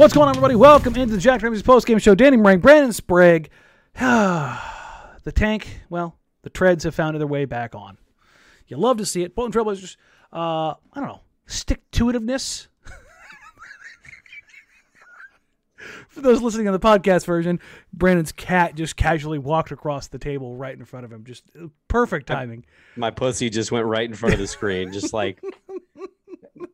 What's going on, everybody? Welcome into the Jack Ramsay's post game show. Danny Marang, Brandon Sprague. the tank, well, the treads have found their way back on. You love to see it. Bolton Trailblazers, uh, I don't know, stick to itiveness. For those listening on the podcast version, Brandon's cat just casually walked across the table right in front of him. Just perfect timing. My pussy just went right in front of the screen, just like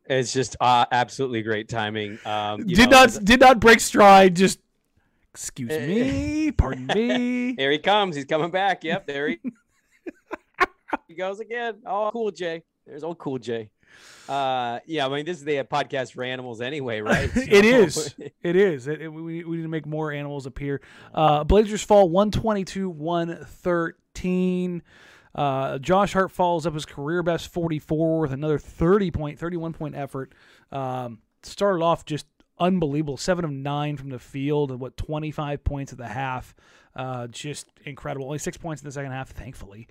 it's just uh, absolutely great timing. Um, did know, not did not break stride. Just excuse me, pardon me. Here he comes. He's coming back. Yep, there he, he goes again. Oh, cool Jay. There's old cool Jay. Uh, yeah, I mean, this is the podcast for animals anyway, right? So- it is. It is. It, it- we, we need to make more animals appear. Uh, Blazers fall 122 113. Uh, Josh Hart follows up his career best 44 with another 30 point, 31 point effort. Um, started off just unbelievable. Seven of nine from the field and what 25 points at the half. Uh, just incredible. Only six points in the second half, thankfully.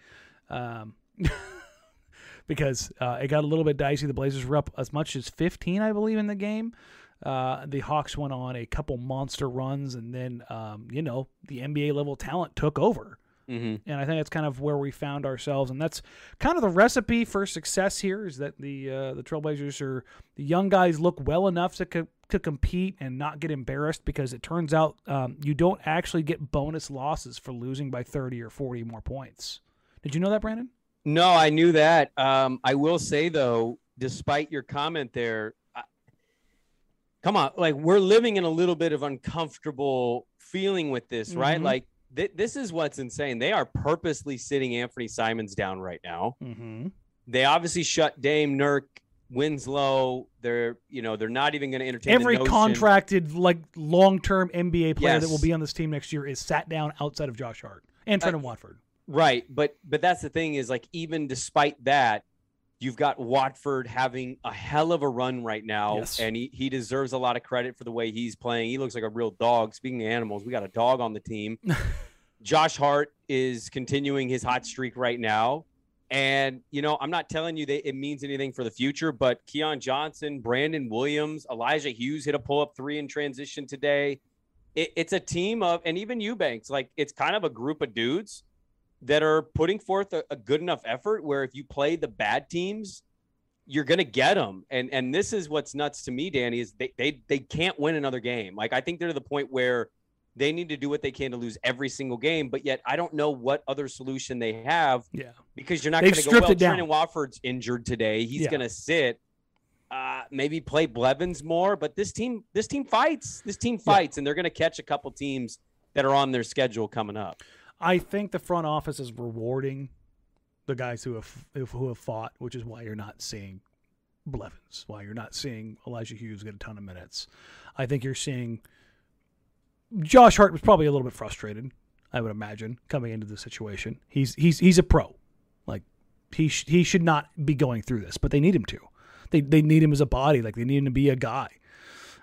Um, because uh, it got a little bit dicey. The Blazers were up as much as 15, I believe, in the game. Uh, the Hawks went on a couple monster runs, and then um, you know the NBA level talent took over. Mhm. And I think that's kind of where we found ourselves, and that's kind of the recipe for success here. Is that the uh, the Trailblazers are the young guys look well enough to co- to compete and not get embarrassed because it turns out um, you don't actually get bonus losses for losing by 30 or 40 more points. Did you know that, Brandon? No, I knew that. Um, I will say though, despite your comment there, I, come on, like we're living in a little bit of uncomfortable feeling with this, right? Mhm. Like th- this is what's insane. They are purposely sitting Anfernee Simons down right now. Mm-hmm. They obviously shut Dame, Nurk, Winslow. They're you know they're not even going to entertain Every contracted, like long term NBA player that will be on this team next year is sat down outside of Josh Hart and Trendon Watford. Right, but but that's the thing is like even despite that, you've got Watford having a hell of a run right now, Yes. and he, he deserves a lot of credit for the way he's playing. He looks like a real dog. Speaking of animals, we got a dog on the team. Josh Hart is continuing his hot streak right now. And, you know, I'm not telling you that it means anything for the future, but Keon Johnson, Brandon Williams, Elijah Hughes hit a pull up three in transition today. It, it's a team of, and even Eubanks, like it's kind of a group of dudes that are putting forth a, a good enough effort where if you play the bad teams, you're gonna get them. And and this is what's nuts to me, Danny, is they they they can't win another game. Like I think they're to the point where they need to do what they can to lose every single game. But yet I don't know what other solution they have Yeah. because you're not going to go. Well. Trendon Watford's injured today. He's Yeah. going to sit. Uh, maybe play Blevins more, but this team, this team fights. This team fights, and they're going to catch a couple teams that are on their schedule coming up. I think the front office is rewarding the guys who have who have fought, which is why you're not seeing Blevins, why you're not seeing Elijah Hughes get a ton of minutes. I think you're seeing Josh Hart was probably a little bit frustrated. I would imagine coming into the situation. He's he's he's a pro, like he sh- he should not be going through this, but they need him to. They they need him as a body, like they need him to be a guy.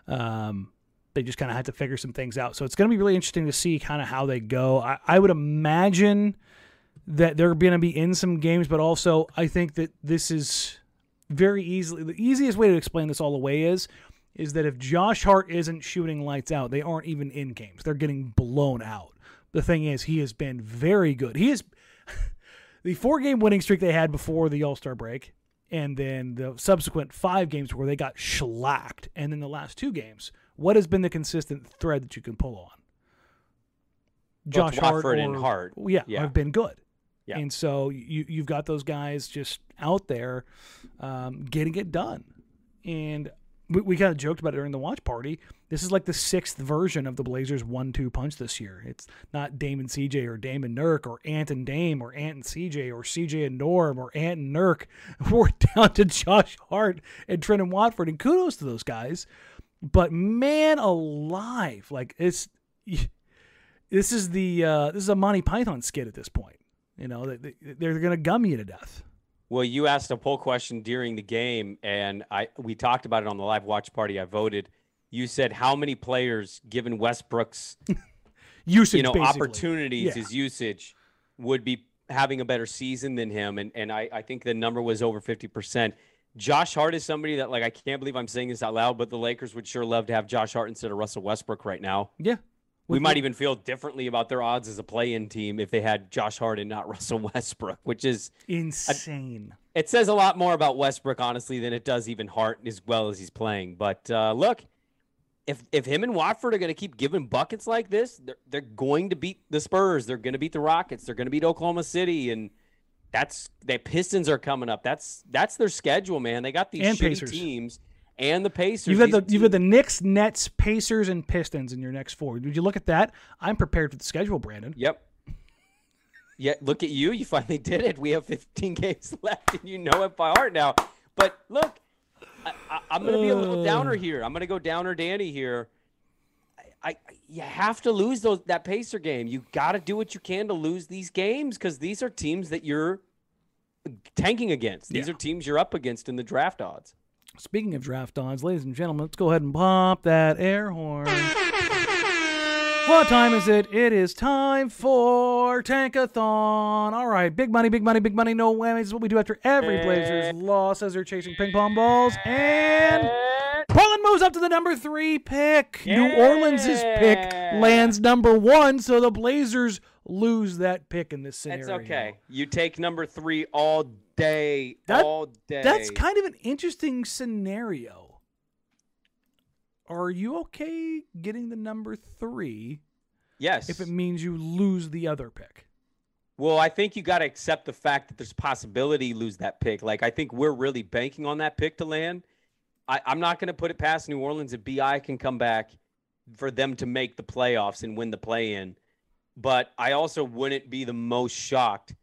Um, they just kind of had to figure some things out. So it's going to be really interesting to see kind of how they go. I, I would imagine that they're going to be in some games, but also I think that this is very easily. The easiest way to explain this all away is is that if Josh Hart isn't shooting lights out, they aren't even in games. They're getting blown out. The thing is, he has been very good. He is the four game winning streak they had before the All Star break, and then the subsequent five games where they got shellacked, and then the last two games. What has been the consistent thread that you can pull on? Josh Hart or, and Hart. yeah, Yeah. have been good. Yeah. And so you you've got those guys just out there um, getting it done. And we, we kind of joked about it during the watch party. This is like the sixth version of the Blazers one-two punch this year. It's not Dame and CJ or Dame and Nurk or Ant and Dame or Ant and CJ or CJ and Norm or Ant and Nurk. We're down to Josh Hart and Trendon Watford. And kudos to those guys. But man alive, like it's this is the uh, this is a Monty Python skit at this point. You know, they, they- they're going to gum you to death. Well, you asked a poll question during the game, and I we talked about it on the live watch party. I voted. You said how many players, given Westbrook's Usage, you know basically. opportunities, Yeah. his usage, would be having a better season than him, and and I I think the number was over fifty percent. Josh Hart is somebody that like I can't believe I'm saying this out loud, but the Lakers would sure love to have Josh Hart instead of Russell Westbrook right now. Yeah, We might even feel differently about their odds as a play-in team if they had Josh Hart and not Russell Westbrook, which is insane. it says a lot more about Westbrook, honestly, than it does even Hart as well as he's playing. But uh, look, if if him and Watford are going to keep giving buckets like this, they're, they're going to beat the Spurs. They're going to beat the Rockets. They're going to beat Oklahoma City, and that's the Pistons are coming up. That's that's their schedule, man. They got these And shitty Pacers. teams and the Pacers. You've got the you've got the Knicks, Nets, Pacers, and Pistons in your next four. Did you look at that? I'm prepared for the schedule, Brandon. Yep. Yeah, look at you. You finally did it. We have 15 games left, and you know it by heart now. But look, I, I, I'm going to be a little downer uh. here. I'm going to go downer Danny here. I, you have to lose those that Pacer game. You got to do what you can to lose these games because these are teams that you're tanking against. These Yeah. are teams you're up against in the draft odds. Speaking of draft odds, ladies and gentlemen, let's go ahead and pop that air horn. What time is it? It is time for Tankathon. All right, big money, big money, big money, no whammies. Is what we do after every Blazers eh. loss as they're chasing ping pong balls. And Portland moves up to the number three pick. New Orleans' pick lands number one, so the Blazers lose that pick in this scenario. That's okay. You take number three all day, That- all day. That's kind of an interesting scenario. Are you okay getting the number three yes. if it means you lose the other pick? Well, I think you got to accept the fact that there's a possibility you lose that pick. Like I think we're really banking on that pick to land. I, I'm not going to put it past New Orleans if Bi can come back for them to make the playoffs and win the play-in. But I also wouldn't be the most shocked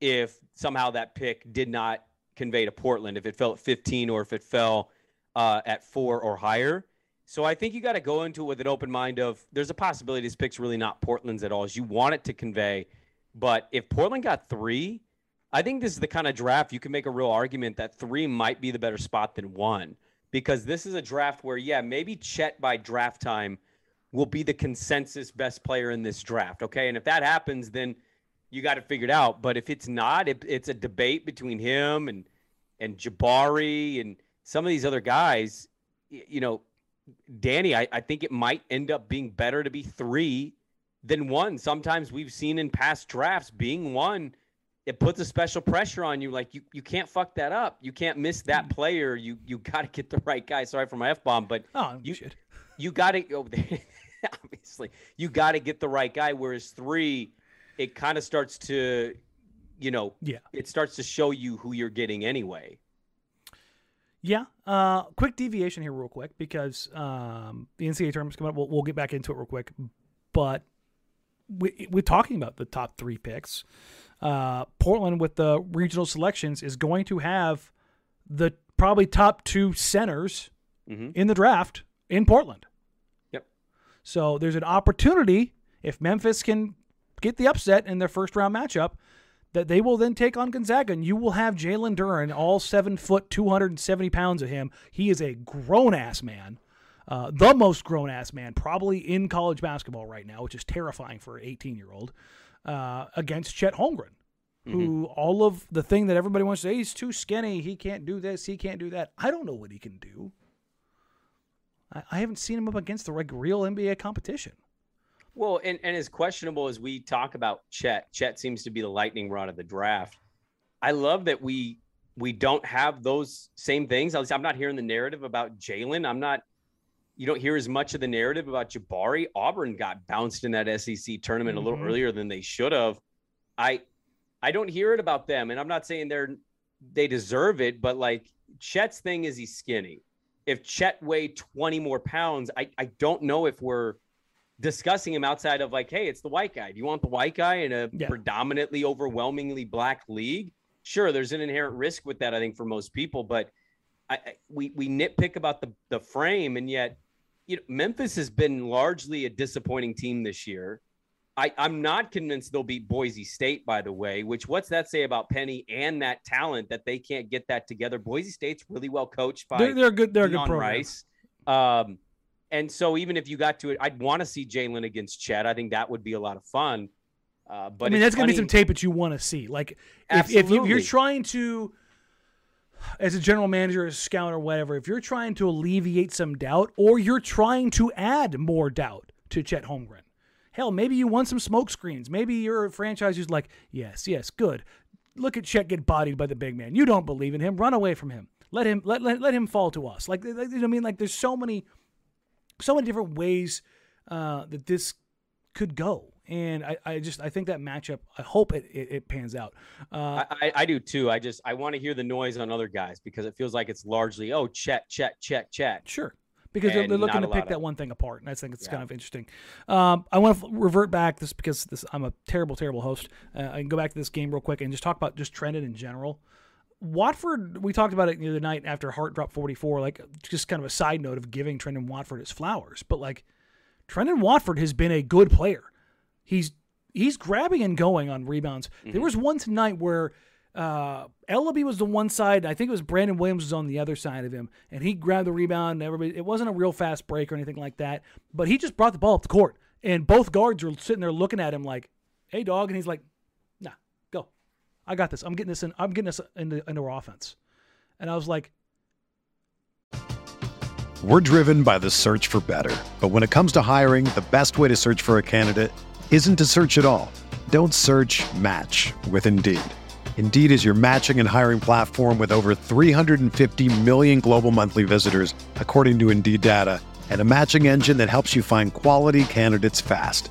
if somehow that pick did not convey to Portland if it fell at 15 or if it fell uh, at four or higher. So I think you got to go into it with an open mind of there's a possibility this pick's really not Portland's at all. As you want it to convey. But if Portland got three, I think this is the kind of draft you can make a real argument that three might be the better spot than one. Because this is a draft where, yeah, maybe Chet by draft time will be the consensus best player in this draft. Okay. And if that happens, then you got it figured out. But if it's not, it, it's a debate between him and and Jabari and some of these other guys. You know, Danny, I, I think it might end up being better to be three than one. Sometimes we've seen in past drafts being one, it puts a special pressure on you. Like you, you can't fuck that up. You can't miss that hmm. player. You you got to get the right guy. Sorry for my f bomb, but Oh, You- shit. you got to go obviously you got to get the right guy whereas three it kind of starts to you know Yeah. it starts to show you who you're getting anyway Yeah. Uh, quick deviation here, real quick, because um, the NCAA tournament's coming up. We'll, we'll get back into it real quick. But we, we're talking about the top three picks. Uh, Portland, with the regional selections, is going to have the probably top two centers Mhm. in the draft in Portland. Yep. So there's an opportunity if Memphis can get the upset in their first round matchup that they will then take on Gonzaga, and you will have Jalen Duren, all seven foot, 270 pounds of him. He is a grown ass man, uh, the most grown ass man probably in college basketball right now, which is terrifying for an 18 year old, uh, against Chet Holmgren. who all of the thing that everybody wants to say, he's too skinny, he can't do this, he can't do that. I don't know what he can do. I, I haven't seen him up against the like real NBA competition. Well, and, and as questionable as we talk about Chet, Chet seems to be the lightning rod of the draft. I love that we we don't have those same things. At least I'm not hearing the narrative about Jalen. I'm not. You don't hear as much of the narrative about Jabari. Auburn got bounced in that SEC tournament a little Mhm. earlier than they should have. I I don't hear it about them, and I'm not saying they're they deserve it, but like Chet's thing is he's skinny. If Chet weighed 20 more pounds, I I don't know if we're discussing him outside of like, hey, it's the white guy. Do you want the white guy in a Yeah. predominantly overwhelmingly black league? Sure, there's an inherent risk with that, I think, for most people, but I, I we we nitpick about the the frame, and yet you know, Memphis has been largely a disappointing team this year. I, I'm not convinced they'll beat Boise State, by the way, which what's that say about Penny and that talent that they can't get that together? Boise State's really well coached by They're, they're good. They're a good program. Rice. Um, and so even if you got to it, I'd want to see Jalen against Chet. I think that would be a lot of fun. Uh, but I mean, that's gonna be some tape that you want to see. Like, if, if, you, you're trying to, as a general manager, as a scout, or whatever, if you're trying to alleviate some doubt, or you're trying to add more doubt to Chet Holmgren, hell, maybe you want some smoke screens. Maybe you're a franchise who's like, yes, yes, good. Look at Chet get bodied by the big man. You don't believe in him. Run away from him. Let him let let, let him fall to us. Like, like, you know what I mean, like, there's so many, so many different ways uh, that this could go. And I, I just I think that matchup. I hope it, it, it pans out. Uh, I, I, do too. I just I want to hear the noise on other guys because it feels like it's largely oh Chet Chet Chet Chet. sure, because they're, they're looking to pick that one thing apart, and I think it's kind of interesting. Um, I want to revert back this because this I'm a terrible terrible host. Uh, I can go back to this game real quick and just talk about just trending in general. Watford, we talked about it the other night after Hart dropped 44. Like just kind of a side note of giving Trendon Watford his flowers, but like Trendon Watford has been a good player. He's he's grabbing and going on rebounds. There was one tonight where uh, Elleby was the one side. I think it was Brandon Williams was on the other side of him, and he grabbed the rebound. And everybody, it wasn't a real fast break or anything like that, but he just brought the ball up the court, and both guards were sitting there looking at him like, "Hey, dog," and he's like, "Nah, go, I got this. I'm getting this in. I'm getting this into, into our offense." And I was like, We're driven by the search for better. But when it comes to hiring, the best way to search for a candidate isn't to search at all. Don't search match with Indeed. Indeed is your matching and hiring platform with over 350 million global monthly visitors, according to Indeed data, and a matching engine that helps you find quality candidates fast.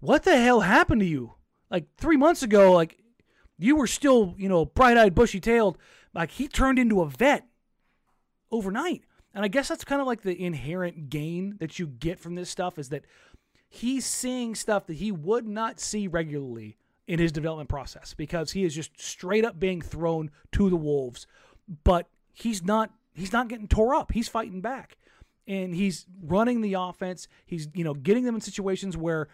What the hell happened to you? Like three months ago, like you were still, you know, bright eyed, bushy tailed. Like he turned into a vet overnight. And I guess that's kind of like the inherent gain that you get from this stuff is that he's seeing stuff that he would not see regularly in his development process because he is just straight up being thrown to the wolves. But he's not he's not getting tore up. He's fighting back. And he's running the offense. He's, you know, getting them in situations where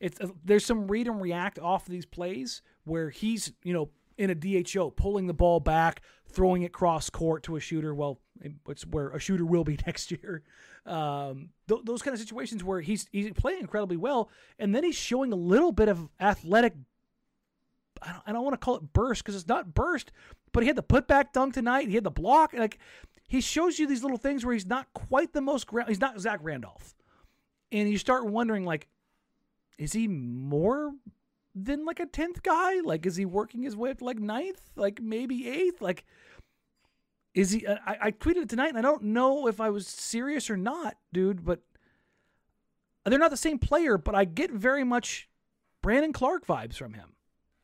it's uh, there's some read and react off of these plays where he's, you know, in a DHO, pulling the ball back, throwing it cross court to a shooter. Well, it's where a shooter will be next year. Um, th- those kind of situations where he's he's playing incredibly well, and then he's showing a little bit of athletic. I don't, I don't want to call it burst because it's not burst, but he had the putback dunk tonight. He had the block. Like he shows you these little things where he's not quite the most. He's not Zach Randolph, and you start wondering like, is he more than like a tenth guy? Like, is he working his way up to like ninth, like maybe eighth? Like, is he? I, I tweeted it tonight, and I don't know if I was serious or not, dude. But they're not the same player. But I get very much Brandon Clarke vibes from him,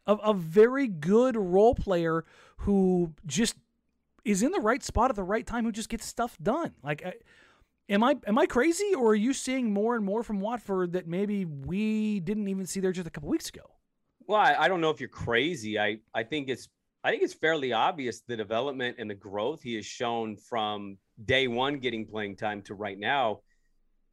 of a very good role player who just is in the right spot at the right time, who just gets stuff done. Like. I, Am I am I crazy, or are you seeing more and more from Watford that maybe we didn't even see there just a couple weeks ago? Well, I, I, don't know if you're crazy. I, I think it's I think it's fairly obvious the development and the growth he has shown from day one getting playing time to right now.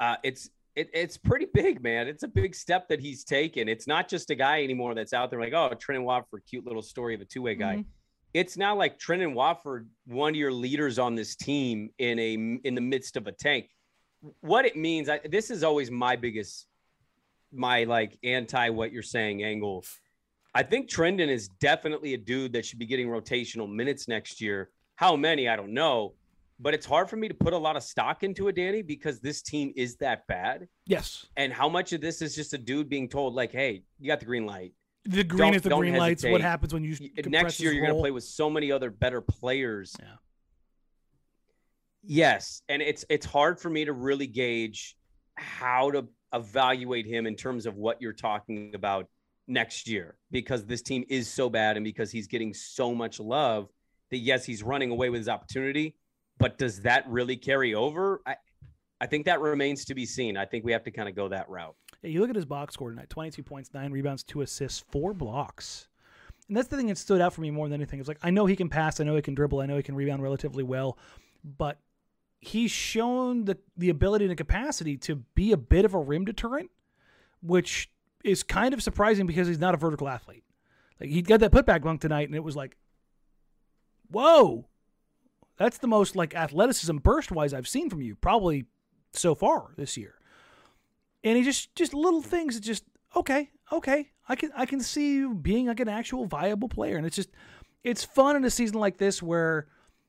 Uh, it's it, it's pretty big, man. It's a big step that he's taken. It's not just a guy anymore that's out there like, oh, Trendon Watford, cute little story of a two way guy. Mm-hmm. It's now like Trendon Watford, one of your leaders on this team in a in the midst of a tank. What it means, I, this is always my biggest, my like anti what you're saying angle I think Trendon is definitely a dude that should be getting rotational minutes next year. How many, I don't know. But it's hard for me to put a lot of stock into it, Danny, because this team is that bad. Yes. And how much of this is just a dude being told, like, hey, you got the green light. The green don't, is the green lights. What happens when you next year you're going to play with so many other better players. Yeah. Yes, and it's it's hard for me to really gauge how to evaluate him in terms of what you're talking about next year because this team is so bad and because he's getting so much love that yes, he's running away with his opportunity, but does that really carry over? I, I think that remains to be seen. I think we have to kind of go that route. You look at his box score tonight 22 points, nine rebounds, two assists, four blocks. And that's the thing that stood out for me more than anything. It's like, I know he can pass, I know he can dribble, I know he can rebound relatively well, but he's shown the, the ability and the capacity to be a bit of a rim deterrent, which is kind of surprising because he's not a vertical athlete. Like he got that putback dunk tonight, and it was like, whoa, that's the most like athleticism burst wise I've seen from you probably so far this year. And he just just little things that just okay, okay, I can I can see you being like an actual viable player, and it's just it's fun in a season like this where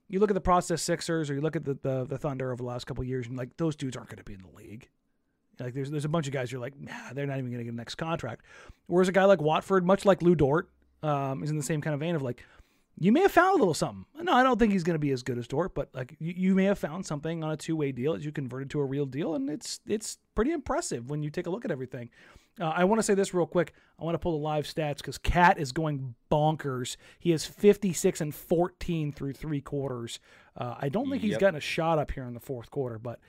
you look at the process Sixers or you look at the the, the Thunder over the last couple years, and like those dudes aren't going to be in the league. Like there's there's a bunch of guys you're like, nah, they're not even going to get a next contract. Whereas a guy like Watford, much like Lu Dort, um, is in the same kind of vein of like, you may have found a little something. No, I don't think he's going to be as good as Dort, but like you, you may have found something on a two way deal that you converted to a real deal, and it's it's pretty impressive when you take a look at everything. Uh, I want to say this real quick. I want to pull the live stats because KAT is going bonkers. He has 56 and 14 through three quarters. Uh, I don't think yep. he's gotten a shot up here in the fourth quarter, but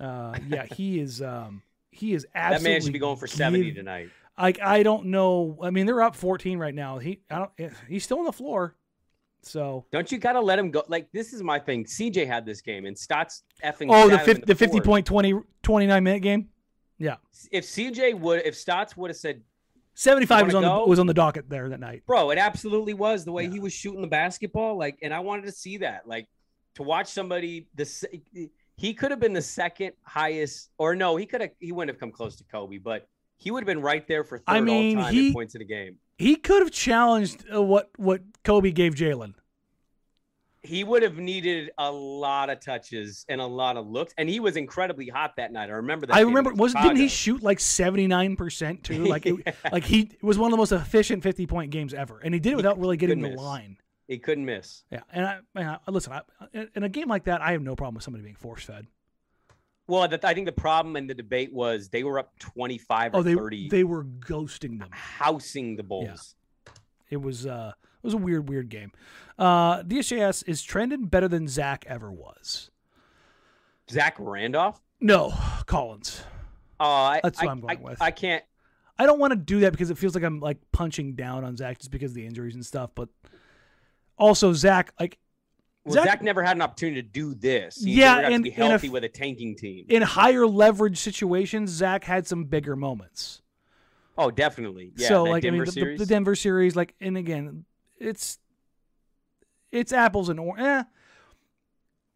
uh, yeah, he is. Um, he is absolutely. That man should be going for seventy tonight. Like I don't know. I mean, they're up fourteen right now. He, I don't. Eh, he's still on the floor. So don't you gotta let him go? Like this is my thing. CJ had this game and Stotts effing. Oh, the 50, the, the 50 point 20, 29 minute game. Yeah. If CJ would, if Stotts would have said 75 was on the was on the docket there that night. Bro, it absolutely was the way yeah. he was shooting the basketball. Like, and I wanted to see that. Like, to watch somebody the he could have been the second highest, or no, he could have he wouldn't have come close to Kobe, but he would have been right there for third I mean, all time he, in points in a game. He could have challenged uh, what what Kobe gave Jalen. He would have needed a lot of touches and a lot of looks, and he was incredibly hot that night. I remember that. I remember was didn't he shoot like seventy nine percent too? Like it, yeah. like he it was one of the most efficient fifty point games ever, and he did it without really getting the miss. line. He couldn't miss. Yeah, and I, I listen. I, in a game like that, I have no problem with somebody being force fed. Well, the, I think the problem in the debate was they were up twenty five or oh, they, 30. They were ghosting them, housing the Bulls. Yeah. It was uh, it was a weird, weird game. Uh, DSJS is trending better than Zach ever was. Zach Randolph? No, Collins. Oh, I, That's what I, I'm going I, with. I can't. I don't want to do that because it feels like I'm like punching down on Zach just because of the injuries and stuff. But also Zach, like Well, Zach- Zach, never had an opportunity to do this. He Yeah, and- to be healthy with a tanking team. in higher leverage situations, Zach had some bigger moments. oh, definitely. Yeah, so like Denver I mean the, the, Denver series, like and again, it's it's apples and or eh,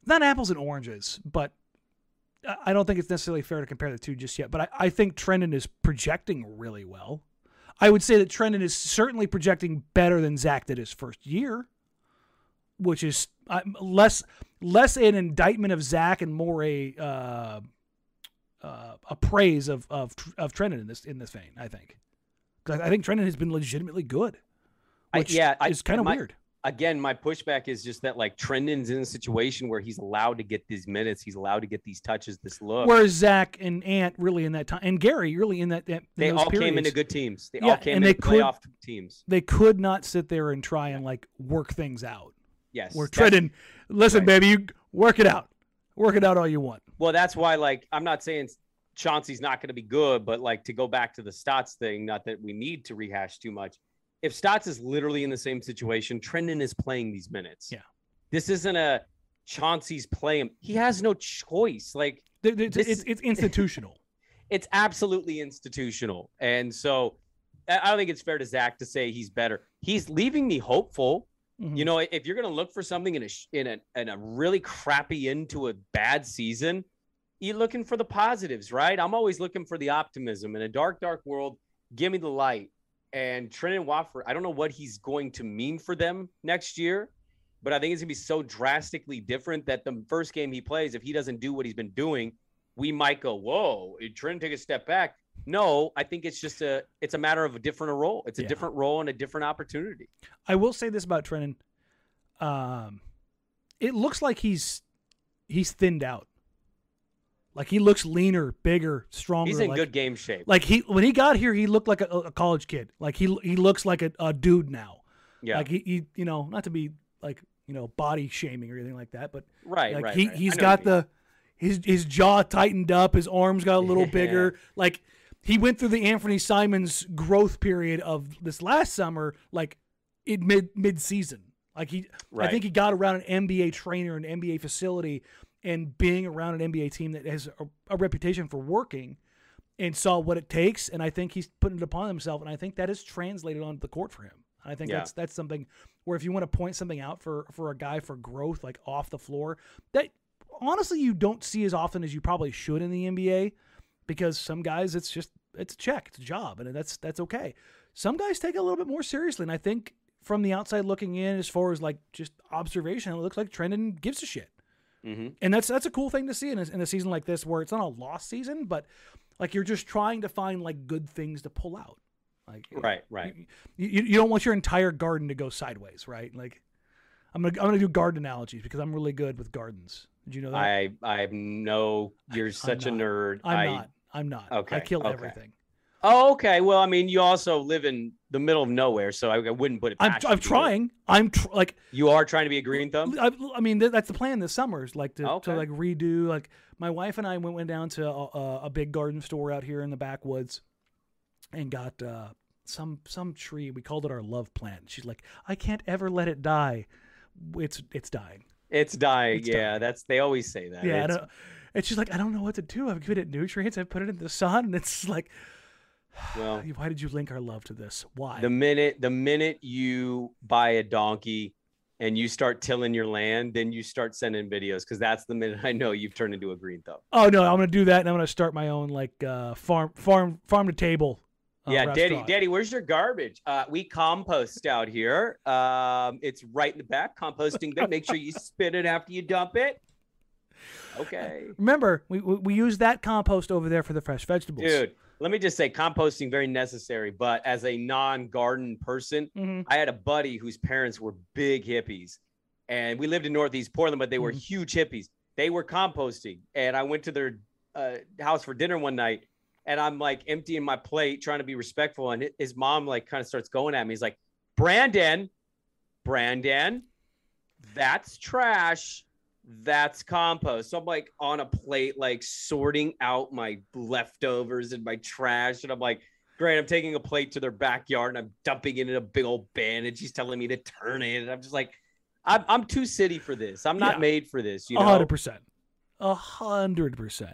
not apples and oranges, but I- I don't think it's necessarily fair to compare the two just yet. But I, I think Trendon is projecting really well. I would say that Trendon is certainly projecting better than Zach did his first year, which is uh, less less an indictment of Zach and more a uh, uh, a praise of of of Trendon in this in this vein. I think 'Cause I think Trendon has been legitimately good, I- which yeah, I- is kind of weird. Again, my pushback is just that like Trendon's in a situation where he's allowed to get these minutes, he's allowed to get these touches, this look. Whereas Zach and Ant really in that time, and Gary really in that, that they those all came into good teams. They Yeah, all came and into they could- playoff teams. They could not sit there and try and like work things out. Yes. We're Trendon, listen, right. baby, you work it out, work it out all you want. Well, that's why, like, I'm not saying Chauncey's not going to be good, but like to go back to the Stotts thing, not that we need to rehash too much. If Stotts is literally in the same situation, Trendon is playing these minutes. Yeah. This isn't a Chauncey's playing. He has no choice. Like, th- This- it's, it's institutional. it's absolutely institutional. And so I don't think it's fair to Zach to say he's better. He's leaving me hopeful. Mhm. You know, if you're going to look for something in a in a in a really crappy into a bad season, you're looking for the positives, right? I'm always looking for the optimism in a dark, dark world. Give me the light. And Trendon Watford, I don't know what he's going to mean for them next year, but I think it's gonna be so drastically different that the first game he plays, if he doesn't do what he's been doing, we might go, "Whoa, Trendon take a step back?" No, I think it's just a it's a matter of a different role. It's a Yeah. different role and a different opportunity. I will say this about Trendon. Um, it looks like he's he's thinned out. Like he looks leaner, bigger, stronger. He's in like, good game shape. Like he when he got here, he looked like a, a college kid. Like he he looks like a, a dude now. yeah, Like he, he you know not to be like you know body shaming or anything like that, but right, like right. he right. He's got what you mean. the his his jaw tightened up, his arms got a little bigger. Like he went through the Anfernee Simons growth period of this last summer, like in mid mid season. Like he, I think he got around an NBA trainer, an NBA facility, and being around an NBA team that has a, a reputation for working, and saw what it takes. And I think he's putting it upon himself, and I think that is translated onto the court for him. I think Yeah. that's that's something where if you want to point something out for for a guy for growth, like off the floor, that honestly you don't see as often as you probably should in the NBA, because some guys it's just it's a check, it's a job, and that's that's okay. Some guys take it a little bit more seriously, and I think from the outside looking in, as far as like just observation, it looks like Trendon gives a shit Mhm. and that's that's a cool thing to see in a, in a season like this where it's not a lost season, but like you're just trying to find like good things to pull out. Like Right, right. You, you, you don't want your entire garden to go sideways, right? Like I'm gonna I'm gonna do garden analogies because I'm really good with gardens. Did you know that? I I know you're such a nerd. I'm I, not. I'm not. Okay. I kill okay. everything. Oh, okay. Well, I mean, you also live in the middle of nowhere, so I, I wouldn't put it. I'm I'm trying. I'm tr- like You are trying to be a green thumb. I, I mean th- that's the plan this summer is like to, Okay. to like redo like my wife and I went went down to a, a, big garden store out here in the backwoods and got uh, some some tree we called it our love plant. She's like I can't ever let it die. It's it's dying. It's dying. It's yeah, dying. that's they always say that. Yeah, I don't, and she's like I don't know what to do. I've given it nutrients. I've put it in the sun, and it's like well, why did you link our love to this? Why? the minute the minute you buy a donkey and you start tilling your land, then you start sending videos because that's the minute I know you've turned into a green thumb. oh no, I'm gonna do that, and I'm gonna start my own like uh, farm farm farm to table. uh, yeah, daddy, restaurant. daddy, where's your garbage? Uh, we compost out here. Um, it's right in the back, composting bin. Make sure you spit it after you dump it. Okay. Remember, we, we we use that compost over there for the fresh vegetables. Dude, let me just say composting very necessary, but as a non-garden person, Mhm. I had a buddy whose parents were big hippies. And we lived in Northeast Portland, but they were Mhm. huge hippies. They were composting. And I went to their uh, house for dinner one night and I'm like emptying my plate, trying to be respectful. And his mom like kind of starts going at me. He's like, Brandon, Brandon, that's trash that's compost. So I'm like on a plate, like sorting out my leftovers and my trash. And I'm like, great, I'm taking a plate to their backyard and I'm dumping it in a big old bin. And she's telling me to turn it. And I'm just like, I'm, I'm too city for this. I'm not yeah. made for this. You know? 100%. 100%.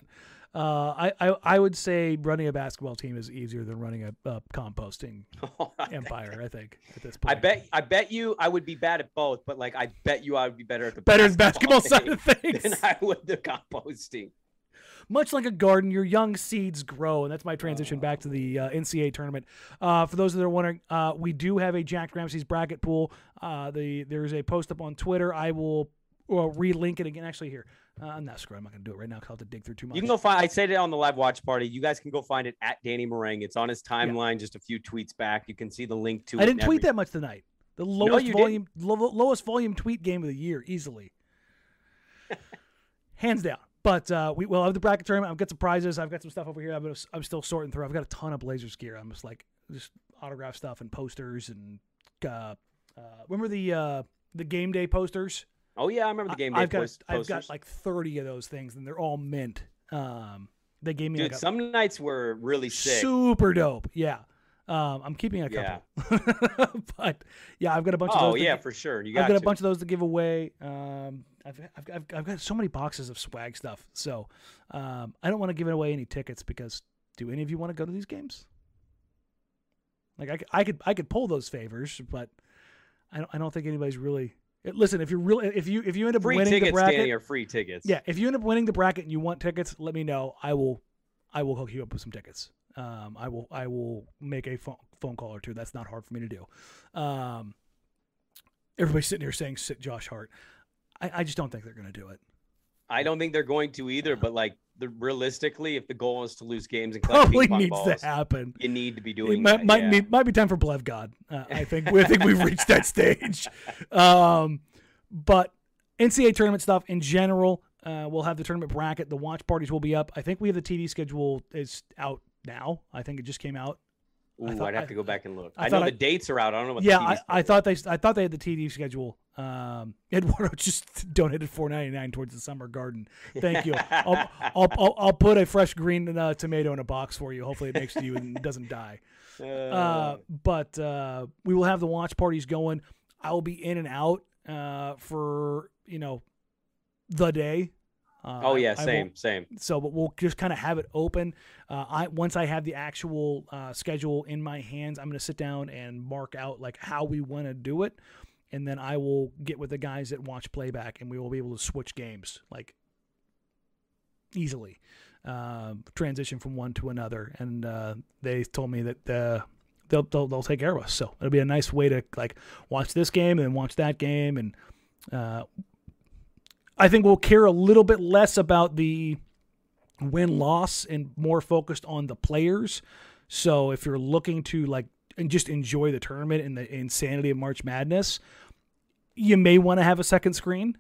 Uh, I, I I would say running a basketball team is easier than running a, a composting empire. I think at this point. I bet I bet you I would be bad at both, but like I bet you I would be better at the better than basketball side of things. than I would the composting. Much like a garden, your young seeds grow, and that's my transition back to the uh, NCAA tournament. Uh, for those that are wondering, uh, we do have a Jack Ramsay's bracket pool. Uh, the there's a post up on Twitter. I will well, relink it again. Actually, here, uh, I'm not screw. I'm not gonna do it right now because I'll have to dig through too much. You can go find. I said it on the live watch party. You guys can go find it at Danny Marang. It's on his timeline, just a few tweets back. You can see the link to it. I didn't tweet everything. that much tonight. The lowest you volume, lo- lowest volume tweet game of the year, easily, hands down. But uh, we will have the bracket tournament. I've got some prizes. I've got some stuff over here. I'm, I'm still sorting through. I've got a ton of Blazers gear. I'm just like just autograph stuff and posters and uh, uh, remember the uh, the game day posters. Oh yeah, I remember the game day I've got post- I've got like 30 of those things, and they're all mint. Um, they gave me Dude, like some nights were really sick. Super dope. Yeah. Um, I'm keeping a couple. but yeah, I've got a bunch of Oh those. to yeah, gi- for sure. You I've got, got a bunch of those to give away. Um, I've, I've, I've, I've got so many boxes of swag stuff. So um, I don't want to give away any tickets because do any of you want to go to these games? Like I, could- I could I could pull those favors, but I don't I don't think anybody's really. Listen, if you're real, if you if you end up free winning the bracket, Danny, free tickets. yeah, if you end up winning the bracket and you want tickets, let me know. I will, I will hook you up with some tickets. Um, I will, I will make a phone phone call or two. That's not hard for me to do. Um, everybody's sitting here saying sit Josh Hart. I, I just don't think they're going to do it. I don't think they're going to either. But like, the, realistically, if the goal is to lose games and collect Probably needs balls, to happen. you need to be It doing might that. might, yeah. be, might be time for Blev God. Uh, I think I think we've reached that stage. Um, but NCAA tournament stuff in general, uh, we'll have the tournament bracket. The watch parties will be up. I think we have the TV schedule is out now. I think it just came out. Ooh, thought- I'd have I- to go back and look. I I, know the dates are out. I don't know what. yeah, I, I thought they I thought they had the TD schedule. Um, Eduardo just donated four ninety nine towards the summer garden. Thank you. I'll, I'll, I'll, I'll put a fresh green uh, tomato in a box for you. Hopefully, it makes to you and doesn't die. is. Uh, but uh, we will have the watch parties going. I will be in and out uh, for you know the day. Uh, oh yeah, same, same. so, but we'll just kind of have it open. Uh, I once I have the actual uh, schedule in my hands, I'm going to sit down and mark out like how we want to do it, and then I will get with the guys that watch playback, and we will be able to switch games like easily, um, transition from one to another. And uh, they told me that uh, they'll, they'll they'll take care of us. So it'll be a nice way to like watch this game and then watch that game, and uh, I think we'll care a little bit less about the win loss and more focused on the players. So if you're looking to like and just enjoy the tournament and the insanity of March Madness, you may want to have a second screen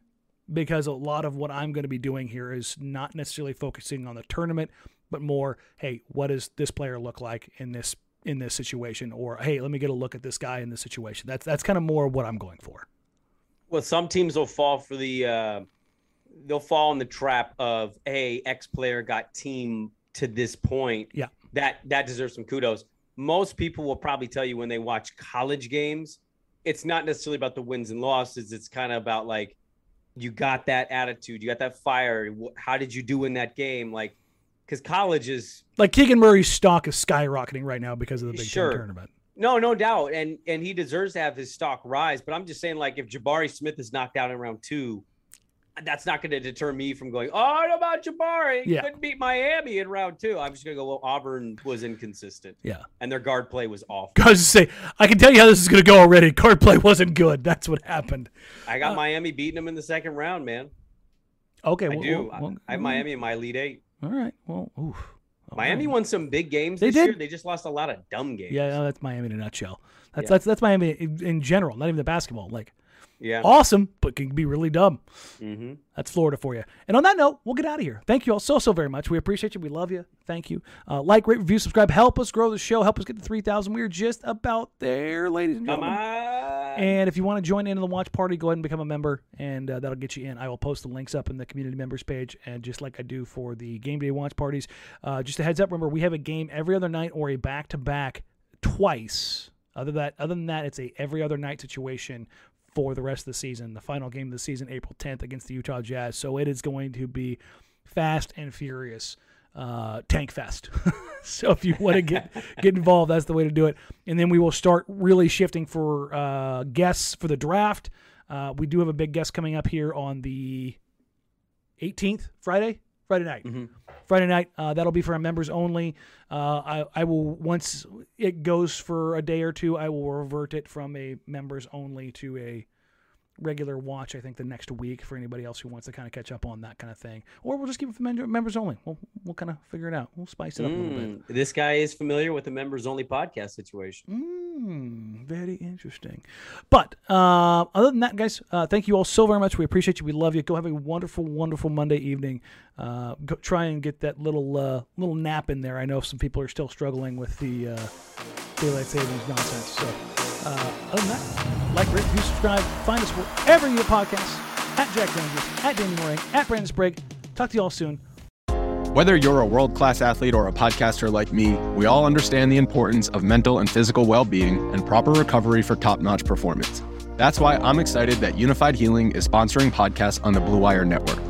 because a lot of what I'm going to be doing here is not necessarily focusing on the tournament, but more, hey, what does this player look like in this in this situation or hey, let me get a look at this guy in this situation. That's that's kind of more what I'm going for. Well, some teams will fall for the uh, they'll fall in the trap of hey, X player got team to this point. Yeah. That that deserves some kudos. Most people will probably tell you when they watch college games, it's not necessarily about the wins and losses. It's kind of about like you got that attitude, you got that fire. How did you do in that game? Like, because college is Like Keegan Murray's stock is skyrocketing right now because of the Big Sure. Ten tournament. No, no doubt, and and he deserves to have his stock rise. But I'm just saying, like, if Jabari Smith is knocked out in round two, that's not going to deter me from going. Oh, I about Jabari. He Yeah. couldn't beat Miami in round two. I'm just going to go. Well, Auburn was inconsistent, Yeah. and their guard play was awful. I was just say, I can tell you how this is going to go already. Card play wasn't good. That's what happened. I got uh, Miami beating them in the second round, man. Okay, I well, do. well, I- well, I have Miami in my lead Eight. All right. Well, oof. All Miami right. won some big games They this did. year. They just lost a lot of dumb games. Yeah, no, that's Miami in a nutshell. That's Yeah. that's that's Miami in, in general, not even the basketball. Like Yeah. awesome, but can be really dumb. Mm-hmm. That's Florida for you. And on that note, we'll get out of here. Thank you all so, so very much. We appreciate you. We love you. Thank you. Uh, like, rate, review, subscribe. Help us grow the show. Help us get to 3,000. We're just about there, ladies and gentlemen. And if you want to join in on the watch party, go ahead and become a member, and uh, that'll get you in. I will post the links up in the community members page, and just like I do for the game day watch parties, uh, just a heads up. Remember, we have a game every other night or a back to back twice. Other that, other than that, it's a every other night situation for the rest of the season. The final game of the season, April 10th, against the Utah Jazz. So it is going to be fast and furious uh, tank fest. so if you want to get get involved, that's the way to do it. And then we will start really shifting for uh, guests for the draft. Uh, we do have a big guest coming up here on the 18th, Friday, Friday night. Friday night. Uh, that'll be for our members only. Uh, I, I will once it goes for a day or two, I will revert it from a members only to a regular watch. I think the next week for anybody else who wants to kind of catch up on that kind of thing, or we'll just keep it for members only. We'll we'll kind of figure it out. We'll spice it up a little bit. Mm, This guy is familiar with the members only podcast situation. Mm, very interesting. But uh, other than that, guys, uh, thank you all so very much. We appreciate you. We love you. Go have a wonderful, wonderful Monday evening. Uh, go try and get that little uh, little nap in there. I know some people are still struggling with the uh, daylight savings nonsense. So uh, other than that, like, rate, review, subscribe. Find us wherever you get podcasts. At Jack Rangers, at Danny Marang, at Brandon Sprague. Talk to you all soon. Whether you're a world class athlete or a podcaster like me, we all understand the importance of mental and physical well being and proper recovery for top notch performance. That's why I'm excited that Unifyd Healing is sponsoring podcasts on the Blue Wire Network.